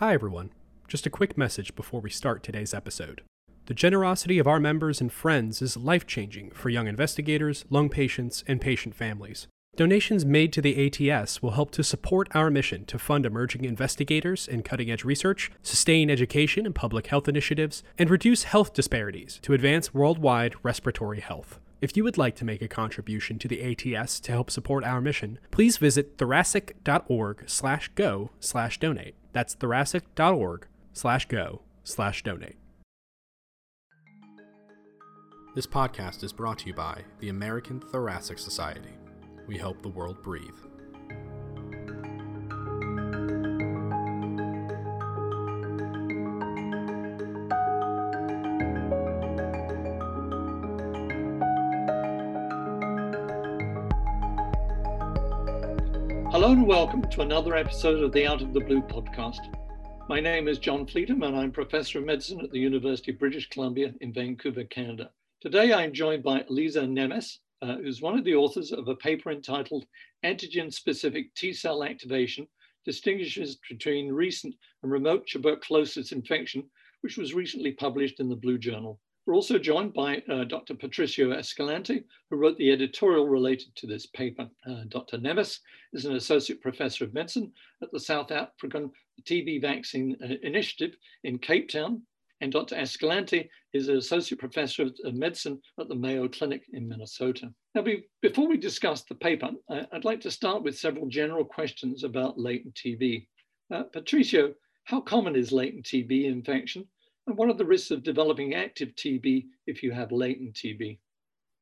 Hi, everyone. Just a quick message before we start today's episode. The generosity of our members and friends is life changing for young investigators, lung patients, and patient families. Donations made to the ATS will help to support our mission to fund emerging investigators and cutting edge research, sustain education and public health initiatives, and reduce health disparities to advance worldwide respiratory health. If you would like to make a contribution to the ATS to help support our mission, please visit thoracic.org/go/donate. That's thoracic.org slash go slash donate. This podcast is brought to you by the American Thoracic Society. We help the world breathe. Hello and welcome to another episode of the Out of the Blue podcast. My name is John Fleetham and I'm Professor of Medicine at the University of British Columbia in Vancouver, Canada. Today I'm joined by Lisa Nemes, uh, who's one of the authors of a paper entitled Antigen-Specific T-Cell Activation Distinguishes Between Recent and Remote Tuberculosis Infection, which was recently published in the Blue Journal. We're also joined by uh, Dr. Patricio Escalante, who wrote the editorial related to this paper. Uh, Dr. Nemes is an associate professor of medicine at the South African TB Vaccine uh, Initiative in Cape Town and Dr. Escalante is an associate professor of medicine at the Mayo Clinic in Minnesota. Now, be, before we discuss the paper, I, would like to start with several general questions about latent TB. Uh, Patricio, how common is latent TB infection? And what are the risks of developing active TB if you have latent TB?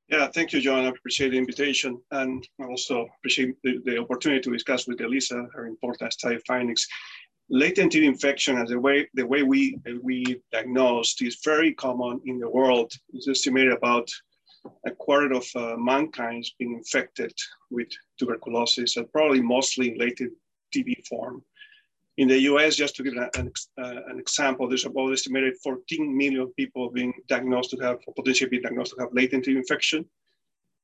Yeah, thank you, John. I appreciate the invitation. And I also appreciate the, the opportunity to discuss with Elisa her important study findings latent TB infection as the way the way we we diagnosed is very common in the world. It's estimated about a quarter of uh, mankind is being infected with tuberculosis, and probably mostly in latent TB form. In the US, just to give an, uh, an, example, there's about estimated 14 million people being diagnosed to have, or potentially being diagnosed to have latent infection.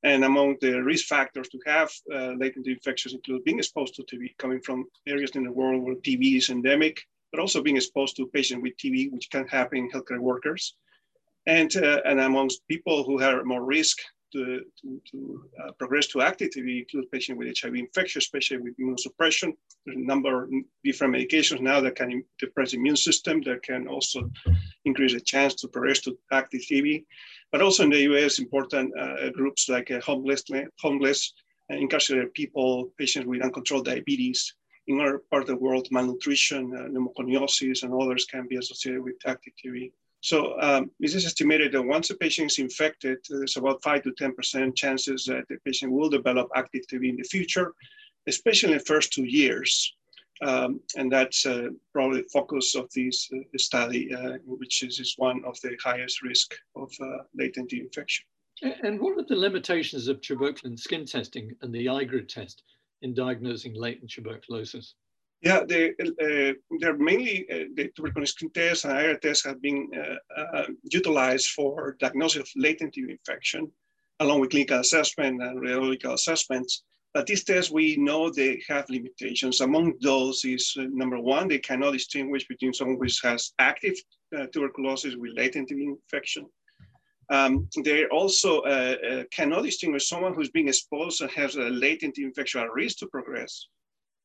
And among the risk factors to have uh, latent infections include being exposed to TB, coming from areas in the world where TB is endemic, but also being exposed to patients with TB, which can happen in healthcare workers. And, uh, and amongst people who have more risk to, to, to uh, progress to active TB include patients with HIV infection, especially with immunosuppression. There's a number of different medications now that can depress the immune system that can also increase the chance to progress to active TB. But also in the US, important uh, groups like uh, homeless, homeless uh, incarcerated people, patients with uncontrolled diabetes, in other part of the world, malnutrition, uh, pneumoconiosis, and others can be associated with active TB. So um, estimated that once a patient is infected, there's about five to 10% chances that the patient will develop active TB in the future, especially in the first two years. Um, and that's uh, probably the focus of this uh, study, uh, which is, is, one of the highest risk of uh, latent infection. And what are the limitations of tuberculin skin testing and the IGRA test in diagnosing latent tuberculosis? Yeah, they, uh, they're mainly uh, the tuberculosis skin test and IGRA test have been utilized for diagnosis of latent infection, along with clinical assessment and radiological assessments. But these tests, we know they have limitations. Among those is uh, number one, they cannot distinguish between someone who has active uh, tuberculosis with latent infection. Um, they also uh, uh cannot distinguish someone who's being exposed and has a latent infection at risk to progress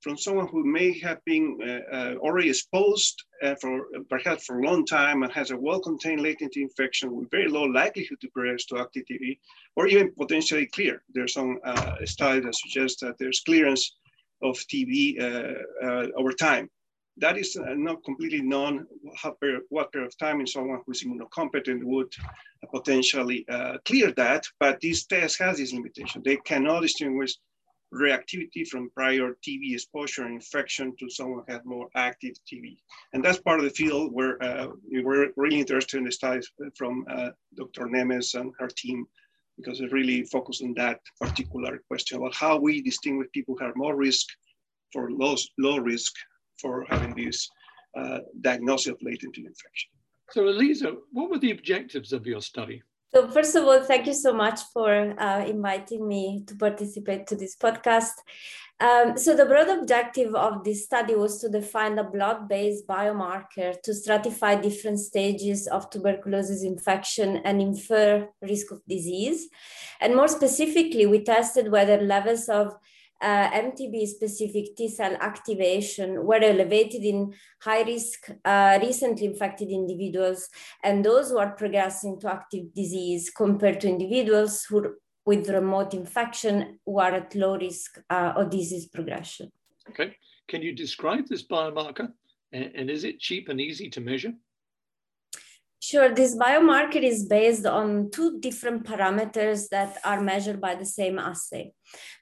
from someone who may have been uh, uh, already exposed uh, for perhaps for a long time and has a well-contained latent infection with very low likelihood to progress to active TB, or even potentially clear. There's some uh, study that suggests that there's clearance of TB uh, uh, over time. That is not completely known what period of time in someone who's immunocompetent would potentially clear that, but this test has this limitation. They cannot distinguish reactivity from prior TB exposure and infection to someone who had more active TB. And that's part of the field where uh, we were really interested in the studies from uh, Dr. Nemes and her team, because it really focused on that particular question about how we distinguish people who have more risk for low, low risk for having this uh, diagnosis of latent infection. So Elisa, what were the objectives of your study? So first of all, thank you so much for uh, inviting me to participate to this podcast. Um, so the broad objective of this study was to define a blood-based biomarker to stratify different stages of tuberculosis infection and infer risk of disease. And more specifically, we tested whether levels of uh, MTB specific T cell activation were elevated in high risk, uh, recently infected individuals and those who are progressing to active disease compared to individuals who with remote infection who are at low risk uh, of disease progression. Okay. Can you describe this biomarker and, and is it cheap and easy to measure? Sure, this biomarker is based on two different parameters that are measured by the same assay.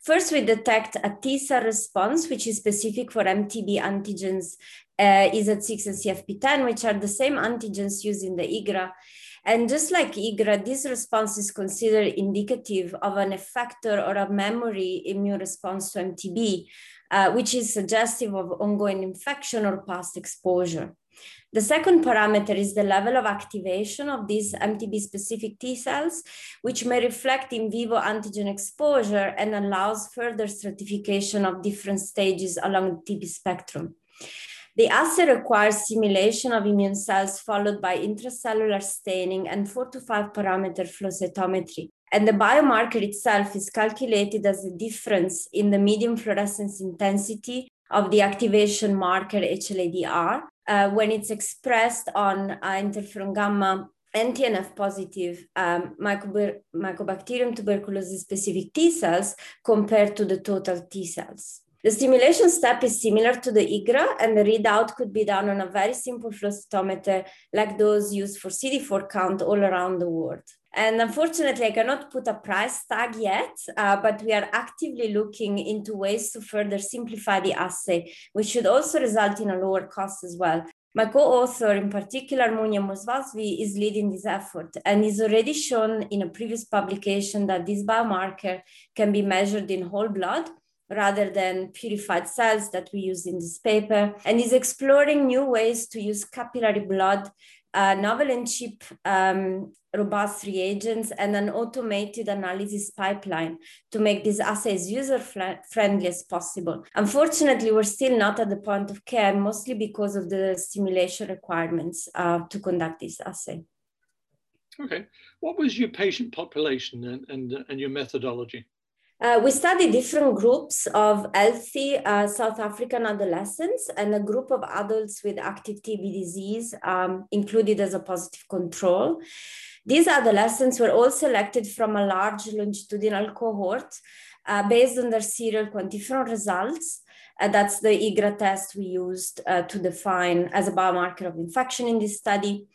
First, we detect a T cell response, which is specific for MTB antigens, uh, ESAT-6 and CFP10, which are the same antigens used in the IGRA. And just like IGRA, this response is considered indicative of an effector or a memory immune response to MTB, uh, which is suggestive of ongoing infection or past exposure. The second parameter is the level of activation of these MTB specific T cells, which may reflect in vivo antigen exposure and allows further stratification of different stages along the TB spectrum. The assay requires simulation of immune cells followed by intracellular staining and four to five parameter flow cytometry. And the biomarker itself is calculated as the difference in the medium fluorescence intensity of the activation marker HLA-DR uh, when it's expressed on uh, interferon gamma NTNF positive um, Mycobacterium tuberculosis specific T cells compared to the total T cells. The stimulation step is similar to the IGRA, and the readout could be done on a very simple flow cytometer like those used for CD4 count all around the world. And unfortunately, I cannot put a price tag yet, uh, but we are actively looking into ways to further simplify the assay, which should also result in a lower cost as well. My co-author, in particular, Munya Musvosvi, is leading this effort and is already shown in a previous publication that this biomarker can be measured in whole blood rather than purified cells that we use in this paper, and is exploring new ways to use capillary blood, uh, novel and cheap um, robust reagents, and an automated analysis pipeline to make these assays user-friendly as possible. Unfortunately, we're still not at the point of care, mostly because of the simulation requirements uh, to conduct this assay. Okay. What was your patient population and, and, and your methodology? Uh, we studied different groups of healthy uh, South African adolescents and a group of adults with active TB disease um, included as a positive control. These adolescents were all selected from a large longitudinal cohort uh, based on their serial quantiferon results. Uh, that's the IGRA test we used uh, to define as a biomarker of infection in this study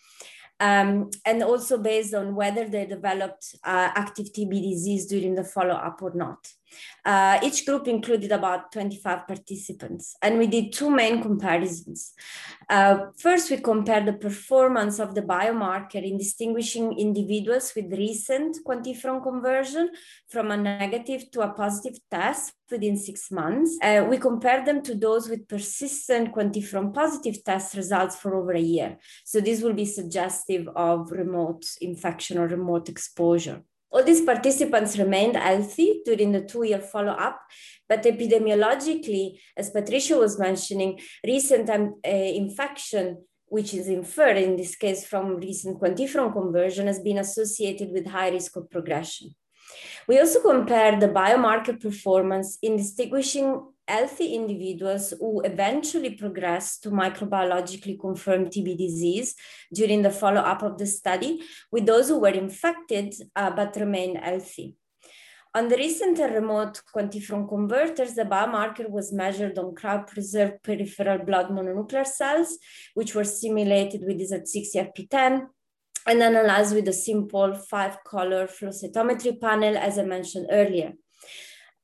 um, and also based on whether they developed uh, active TB disease during the follow-up or not. Uh, each group included about 25 participants, and we did two main comparisons. Uh, first, we compared the performance of the biomarker in distinguishing individuals with recent quantiferon conversion from a negative to a positive test within six months. Uh, we compared them to those with persistent quantiferon positive test results for over a year. So this will be suggestive of remote infection or remote exposure. All these participants remained healthy during the two year follow up, but epidemiologically, as Patricia was mentioning, recent um, uh, infection, which is inferred in this case from recent quantiferon conversion, has been associated with high risk of progression. We also compared the biomarker performance in distinguishing healthy individuals who eventually progress to microbiologically confirmed TB disease during the follow-up of the study with those who were infected uh, but remain healthy. On the recent and remote quantiferon converters, the biomarker was measured on cryopreserved peripheral blood mononuclear cells, which were simulated with ESAT-6-CFP10 and analyzed with a simple five-color flow cytometry panel, as I mentioned earlier.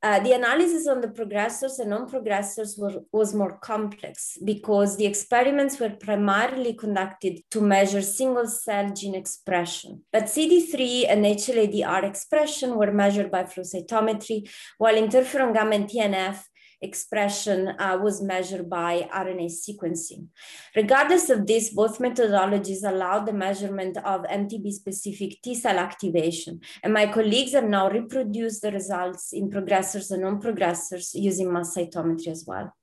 Uh, the analysis on the progressors and non-progressors was more complex because the experiments were primarily conducted to measure single-cell gene expression. But CD3 and HLA-DR expression were measured by flow cytometry, while interferon gamma and TNF expression uh, was measured by RNA sequencing. Regardless of this, both methodologies allowed the measurement of MTB-specific T-cell activation, and my colleagues have now reproduced the results in progressors and non-progressors using mass cytometry as well.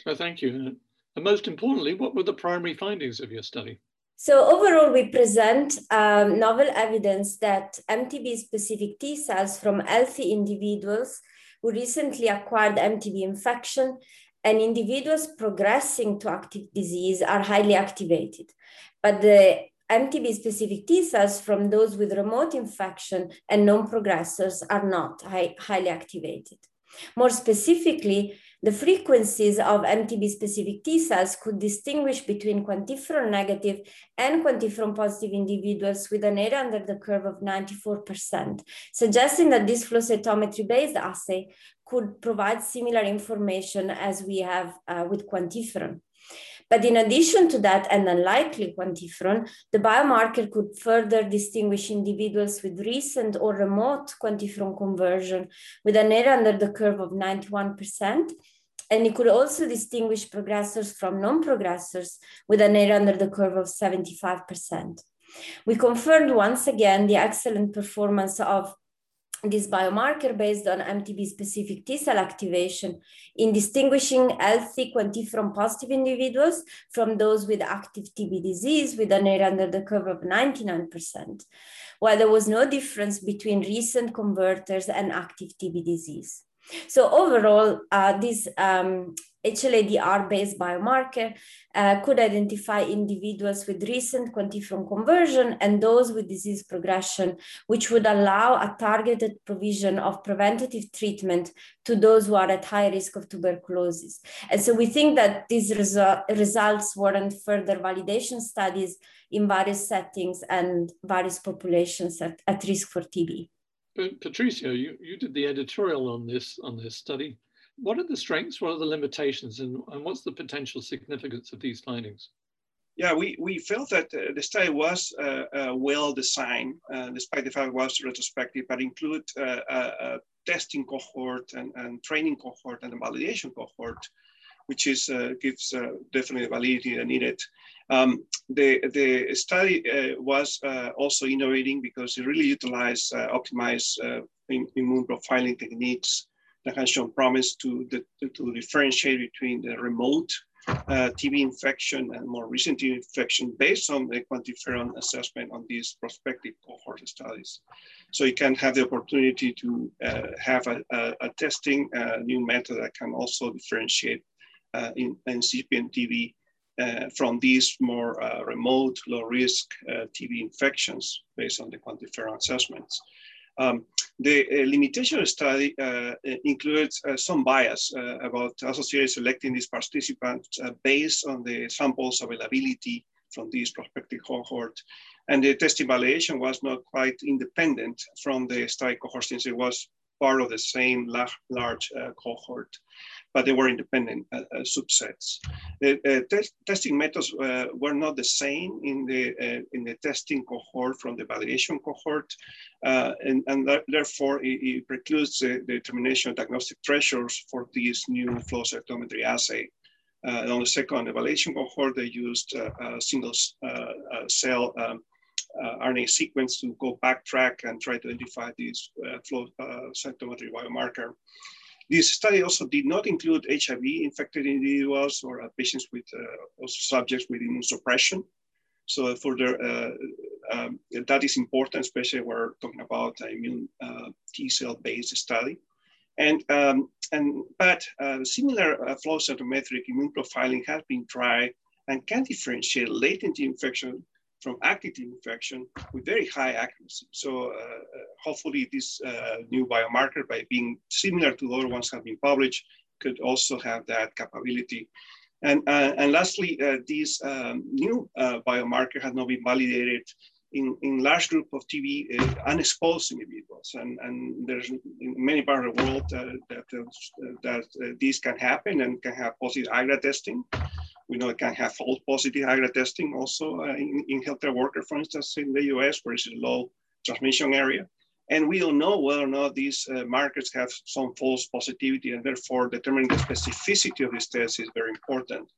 So thank you. And most importantly, what were the primary findings of your study? So overall, we present um, novel evidence that MTB-specific T cells from healthy individuals who recently acquired MTB infection and individuals progressing to active disease are highly activated. But the MTB-specific T cells from those with remote infection and non-progressors are not high, highly activated. More specifically, the frequencies of MTB-specific T cells could distinguish between quantiferon negative and quantiferon positive individuals with an area under the curve of 94%, suggesting that this flow cytometry-based assay could provide similar information as we have uh, with quantiferon. But in addition to that, and unlikely quantiferon, the biomarker could further distinguish individuals with recent or remote quantiferon conversion with an area under the curve of 91%. And it could also distinguish progressors from non-progressors with an area under the curve of 75%. We confirmed once again the excellent performance of this biomarker based on MTB specific T cell activation in distinguishing healthy quantiferon positive individuals from those with active TB disease with an area under the curve of 99%, while there was no difference between recent converters and active TB disease. So overall, uh, this um, HLA-DR-based biomarker uh, could identify individuals with recent quantiferon conversion and those with disease progression, which would allow a targeted provision of preventative treatment to those who are at high risk of tuberculosis. And so we think that these resu results warrant further validation studies in various settings and various populations at, at risk for TB. Patricio, you, you did the editorial on this on this study. What are the strengths, what are the limitations, and, and what's the potential significance of these findings? Yeah, we, we felt that uh, the study was uh, uh, well designed, uh, despite the fact it was retrospective, but include uh, a, a, testing cohort and, and training cohort and a validation cohort, which is uh, gives definitely the validity needed. Um, the, the study uh, was uh, also innovating because it really utilized uh, optimized immune profiling techniques that has shown promise to, the, to differentiate between the remote uh, TB infection and more recent TB infection based on the quantiferon assessment on these prospective cohort studies. So you can have the opportunity to uh, have a, a, a testing a new method that can also differentiate uh, in incipient TB uh, from these more uh, remote, low risk uh, TB infections based on the quantiferon assessments. Um, the uh, limitation study uh, includes uh, some bias about associated selecting these participants based on the samples availability from this prospective cohort. And the testing evaluation was not quite independent from the study cohort since it was part of the same large, large cohort but they were independent uh, uh, subsets. The uh, testing methods were not the same in the, in the testing cohort from the validation cohort, and, and that, therefore it, it precludes the, the, determination of diagnostic thresholds for this new flow cytometry assay. Uh, on the second evaluation cohort, they used uh, single uh, cell um, RNA sequence to go backtrack and try to identify this flow cytometry biomarker. This study also did not include HIV infected individuals or uh, patients with uh, subjects with immunosuppression. So further, uh, um, that is important, especially we're talking about immune uh, T cell based study. And, um, and but uh, similar uh, flow cytometric immune profiling has been tried and can differentiate latent infection from active infection with very high accuracy. So uh, uh, hopefully this uh, new biomarker, by being similar to the other ones have been published, could also have that capability. And, and lastly, this um, new biomarker has not been validated in, in large group of TB unexposed individuals. And, and there's in many parts of the world that, that this can happen and can have positive IGRA testing. We know it can have false positive IGRA testing also uh, in, in healthcare worker, for instance, in the US, where it's a low transmission area. And we don't know whether or not these uh, markers have some false positivity, and therefore determining the specificity of this test is very important.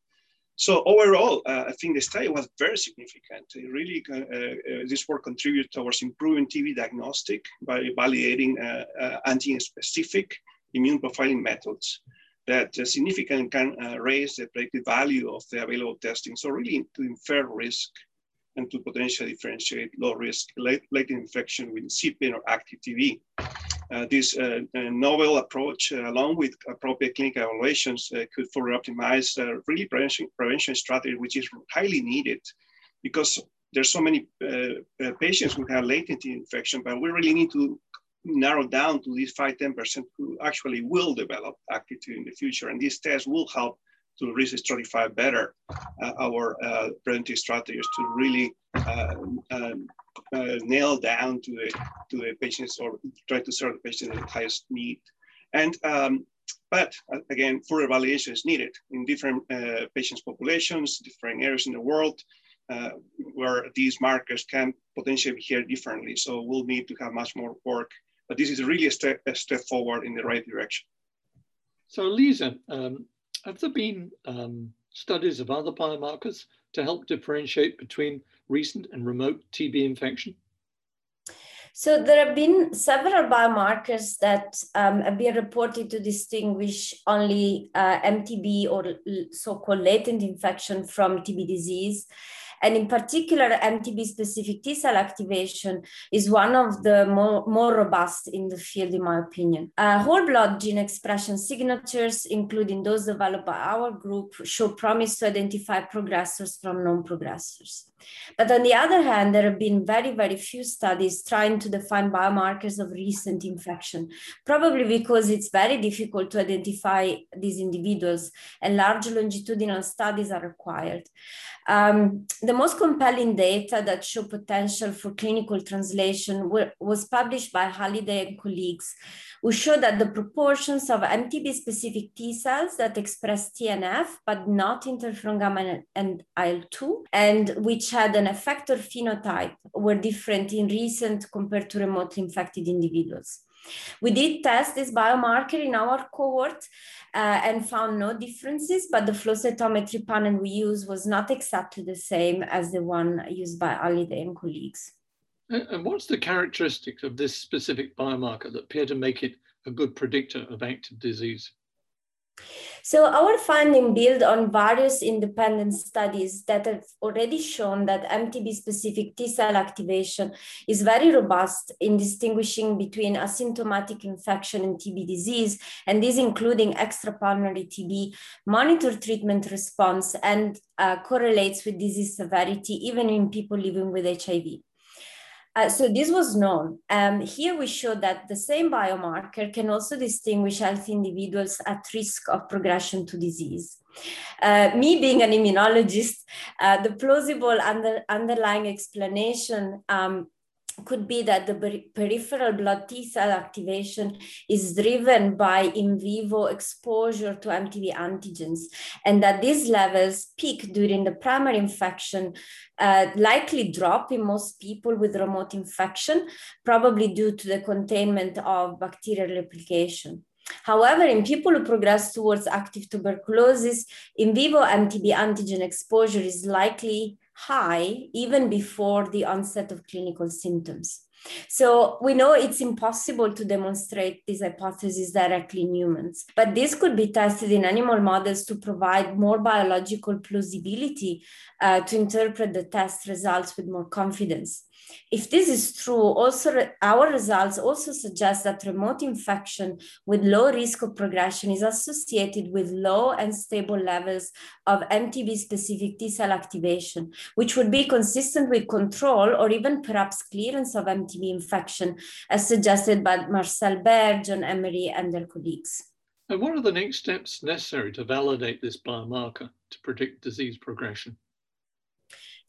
So overall, uh, I think the study was very significant. It really, uh, uh, this work contributed towards improving TB diagnostic by validating uh, uh, antigen-specific immune profiling methods that uh, significantly can raise the predictive value of the available testing. So really to infer risk and to potentially differentiate low risk late, latent infection with incipient or active TB. Uh, this uh, uh, novel approach, along with appropriate clinical evaluations, could further optimize really prevention, prevention strategy, which is highly needed because there's so many patients who have latent infection, but we really need to narrow down to these 5 10% who actually will develop active TB in the future. And these tests will help to risk stratify better our uh, preventive strategies to really uh, um, uh, nail down to the to the patients or try to serve the patient in the highest need. And um, but uh, again, further evaluation is needed in different uh, patients populations, different areas in the world. where these markers can potentially behave differently. So we'll need to have much more work, but this is really a step, a step forward in the right direction. So Lisa, um, have there been um, studies of other biomarkers to help differentiate between recent and remote TB infection? So there have been several biomarkers that um, have been reported to distinguish only uh, MTB or so-called latent infection from TB disease. And in particular, MTB specific T cell activation is one of the more, more robust in the field, in my opinion. Uh, whole blood gene expression signatures, including those developed by our group, show promise to identify progressors from non progressors. But on the other hand, there have been very, very few studies trying to define biomarkers of recent infection, probably because it's very difficult to identify these individuals and large longitudinal studies are required. Um, the most compelling data that show potential for clinical translation were, was published by Halliday and colleagues, who showed that the proportions of MTB-specific T cells that express TNF but not interferon gamma and IL-2, and which had an effector phenotype, were different in recent compared to remotely infected individuals. We did test this biomarker in our cohort uh, and found no differences, but the flow cytometry panel we used was not exactly the same as the one used by Halliday and colleagues. And what's the characteristics of this specific biomarker that appear to make it a good predictor of active disease? So our finding build on various independent studies that have already shown that MTB-specific T-cell activation is very robust in distinguishing between asymptomatic infection and TB disease, and these including extrapulmonary TB, monitor treatment response, and uh, correlates with disease severity even in people living with HIV. Uh, so this was known. Um, here we show that the same biomarker can also distinguish healthy individuals at risk of progression to disease. Uh, me being an immunologist, uh, the plausible under, underlying explanation um, could be that the peripheral blood T cell activation is driven by in vivo exposure to MTB antigens, and that these levels peak during the primary infection, uh, likely drop in most people with remote infection, probably due to the containment of bacterial replication. However, in people who progress towards active tuberculosis, in vivo MTB antigen exposure is likely high even before the onset of clinical symptoms. So we know it's impossible to demonstrate this hypothesis directly in humans, but this could be tested in animal models to provide more biological plausibility uh, to interpret the test results with more confidence. If this is true, also our results also suggest that remote infection with low risk of progression is associated with low and stable levels of MTB-specific T-cell activation, which would be consistent with control or even perhaps clearance of MTB infection, as suggested by Marcel Behr, John Emery, and their colleagues. And what are the next steps necessary to validate this biomarker to predict disease progression?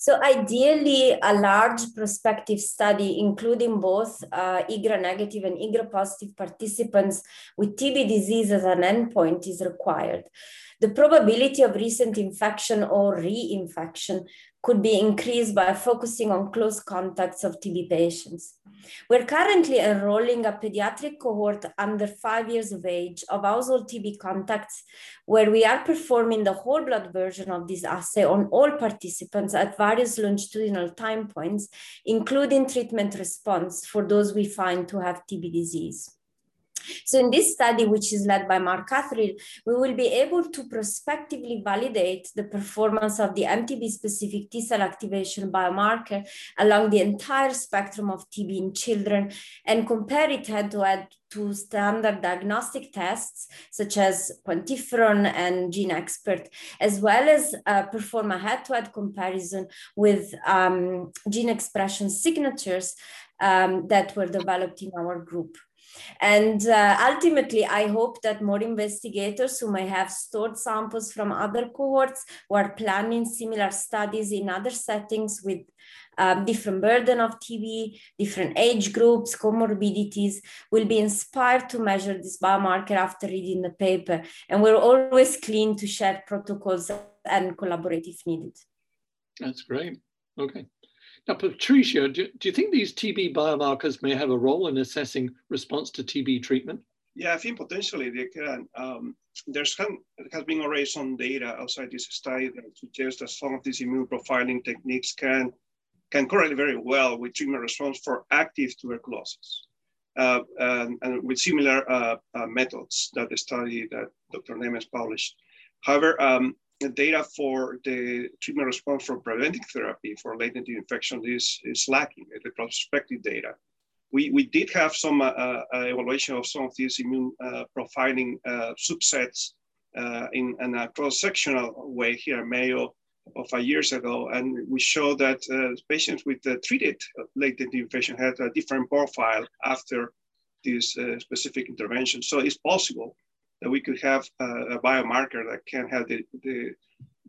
So ideally, a large prospective study, including both uh, IGRA negative and IGRA positive participants with TB disease as an endpoint is required. The probability of recent infection or reinfection could be increased by focusing on close contacts of TB patients. We're currently enrolling a pediatric cohort under five years of age of household TB contacts, where we are performing the whole blood version of this assay on all participants at various longitudinal time points, including treatment response for those we find to have TB disease. So in this study, which is led by Mark Hatherill, we will be able to prospectively validate the performance of the MTB-specific T-cell activation biomarker along the entire spectrum of TB in children and compare it head-to-head to standard diagnostic tests such as quantiferon and GeneXpert, as well as uh, perform a head-to-head comparison with um, gene expression signatures um, that were developed in our group. And uh, ultimately, I hope that more investigators who may have stored samples from other cohorts who are planning similar studies in other settings with um, different burden of TB, different age groups, comorbidities, will be inspired to measure this biomarker after reading the paper. And we're always keen to share protocols and collaborate if needed. That's great. Okay. Now, Patricia, do, do you think these TB biomarkers may have a role in assessing response to TB treatment? Yeah, I think potentially they can. Um, there's there has been already some data outside this study that suggests that some of these immune profiling techniques can can correlate very well with treatment response for active tuberculosis, uh, and, and, with similar uh, uh, methods that the study that Dr. Nemes published. However, um, data for the treatment response for preventive therapy for latent infection is, is lacking, the prospective data. We, we did have some uh, uh, evaluation of some of these immune uh, profiling uh, subsets uh, in, in, a cross-sectional way here Mayo of five years ago, and we showed that uh, patients with treated latent infection had a different profile after this specific intervention. So it's possible that we could have a, a biomarker that can have the, the,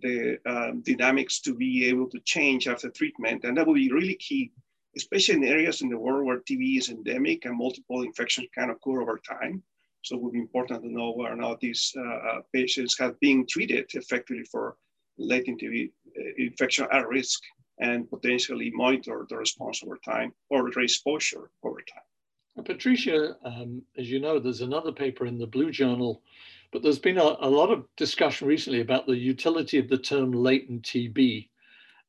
the um, dynamics to be able to change after treatment. And that would be really key, especially in areas in the world where TB is endemic and multiple infections can occur over time. So it would be important to know whether or not these uh, uh patients have been treated effectively for latent TB uh, infection at risk and potentially monitor the response over time or the exposure over time. Patricia, um, as you know, there's another paper in the Blue Journal, but there's been a, a lot of discussion recently about the utility of the term latent TB.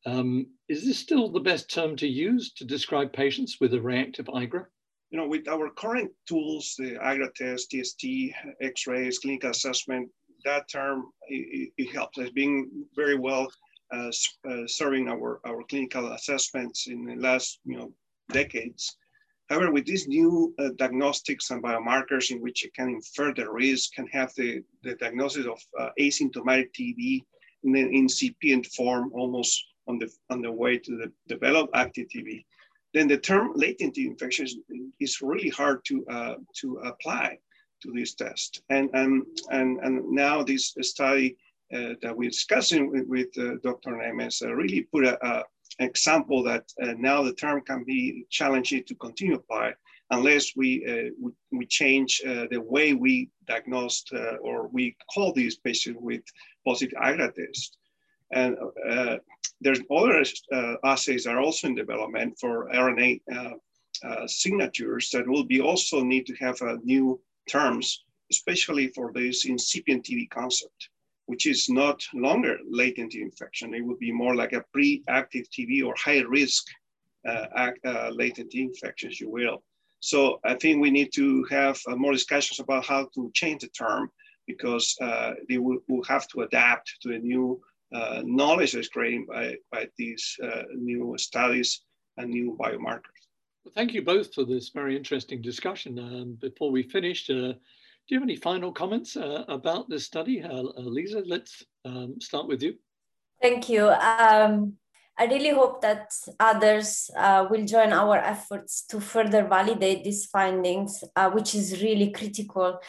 Um, is this still the best term to use to describe patients with a reactive IGRA? You know, with our current tools, the IGRA test, TST, X-rays, clinical assessment, that term, it, it helps. It's being very well uh, uh, serving our, our clinical assessments in the last, you know, decades. However, with these new uh, diagnostics and biomarkers in which it can infer the risk, can have the, the diagnosis of uh, asymptomatic TB in an incipient form, almost on the, on the way to the develop active TB, then the term latent infection is really hard to, uh, to apply to this test. And, and, and, and now this study uh, that we're discussing with, with uh, Dr. Nemes uh, really put a, a, example that uh, now the term can be challenging to continue apply unless we, uh, we, we, change uh, the way we diagnose uh, or we call these patients with positive IGRA test. And uh, there's other uh, assays are also in development for RNA signatures that will be also need to have new terms, especially for this incipient TB concept which is not longer latent infection. It would be more like a pre-active TB or high risk uh, uh, latent infection, if you will. So I think we need to have uh, more discussions about how to change the term because uh, they will, will, have to adapt to the new uh, knowledge that's created by, by these uh, new studies and new biomarkers. Well, thank you both for this very interesting discussion. Um, before we finish, do you have any final comments uh, about this study? Uh, Lisa, let's um, start with you. Thank you. Um, I really hope that others uh, will join our efforts to further validate these findings, uh, which is really critical.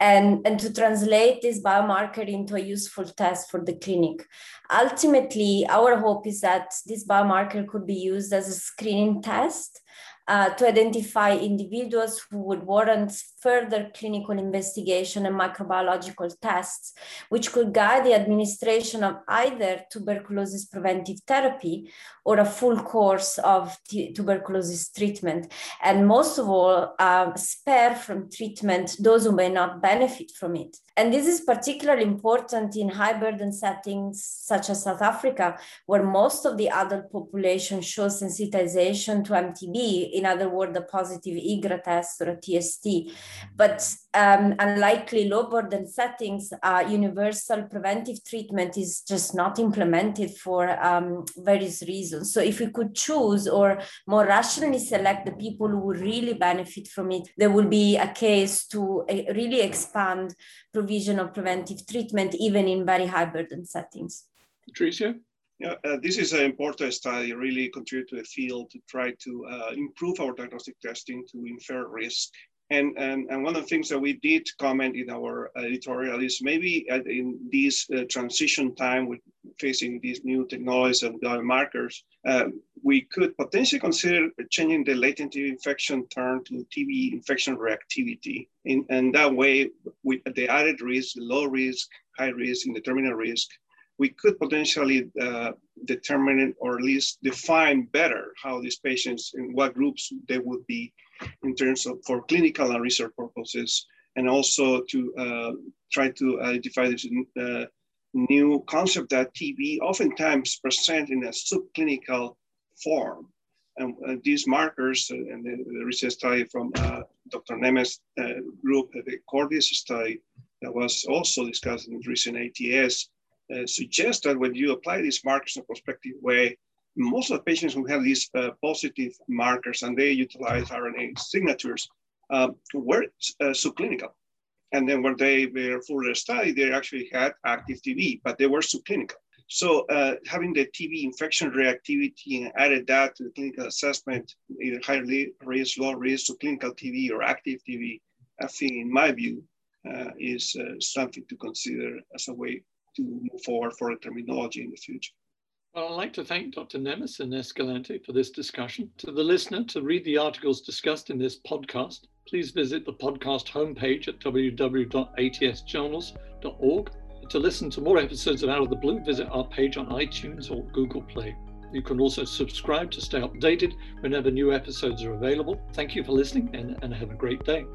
and, and to translate this biomarker into a useful test for the clinic. Ultimately, our hope is that this biomarker could be used as a screening test uh, to identify individuals who would warrant further clinical investigation and microbiological tests, which could guide the administration of either tuberculosis preventive therapy or a full course of t- tuberculosis treatment. And most of all, uh, spare from treatment those who may not benefit from it. And this is particularly important in high burden settings such as South Africa, where most of the adult population shows sensitization to MTB, in other words, a positive IGRA test or a TST. But um, unlikely low burden settings, uh, universal preventive treatment is just not implemented for um, various reasons. So if we could choose or more rationally select the people who really benefit from it, there will be a case to uh, really expand provision of preventive treatment, even in very high burden settings. Patricia? Yeah, uh, this is an important study, really contribute to the field to try to uh, improve our diagnostic testing to infer risk and, and, and one of the things that we did comment in our editorial is maybe at, in this uh, transition time with facing these new technologies and biomarkers, uh, we could potentially consider changing the latent infection term to TB infection reactivity. In, and that way, with the added risk, low risk, high risk, and the terminal risk, we could potentially uh, determine or at least define better how these patients in what groups they would be in terms of for clinical and research purposes, and also to uh, try to identify this uh, new concept that TB oftentimes present in a subclinical form. And uh, these markers, uh, and the, the, recent study from uh, Dr. Nemes' group, the CORTIS study that was also discussed in recent ATS, uh, suggest that when you apply these markers in a prospective way, most of the patients who have these uh, positive markers and they utilize RNA signatures uh, were uh, subclinical. And then when they were further studied, they actually had active TB, but they were subclinical. So uh, having the TB infection reactivity and added that to the clinical assessment, either high risk, low risk, subclinical TB or active TB, I think in my view, uh, is uh, something to consider as a way to move forward for a terminology in the future. Well, I'd like to thank Dr. Nemes and Escalante for this discussion. To the listener, to read the articles discussed in this podcast, please visit the podcast homepage at www.atsjournals.org. To listen to more episodes of Out of the Blue, visit our page on iTunes or Google Play. You can also subscribe to stay updated whenever new episodes are available. Thank you for listening and, and have a great day.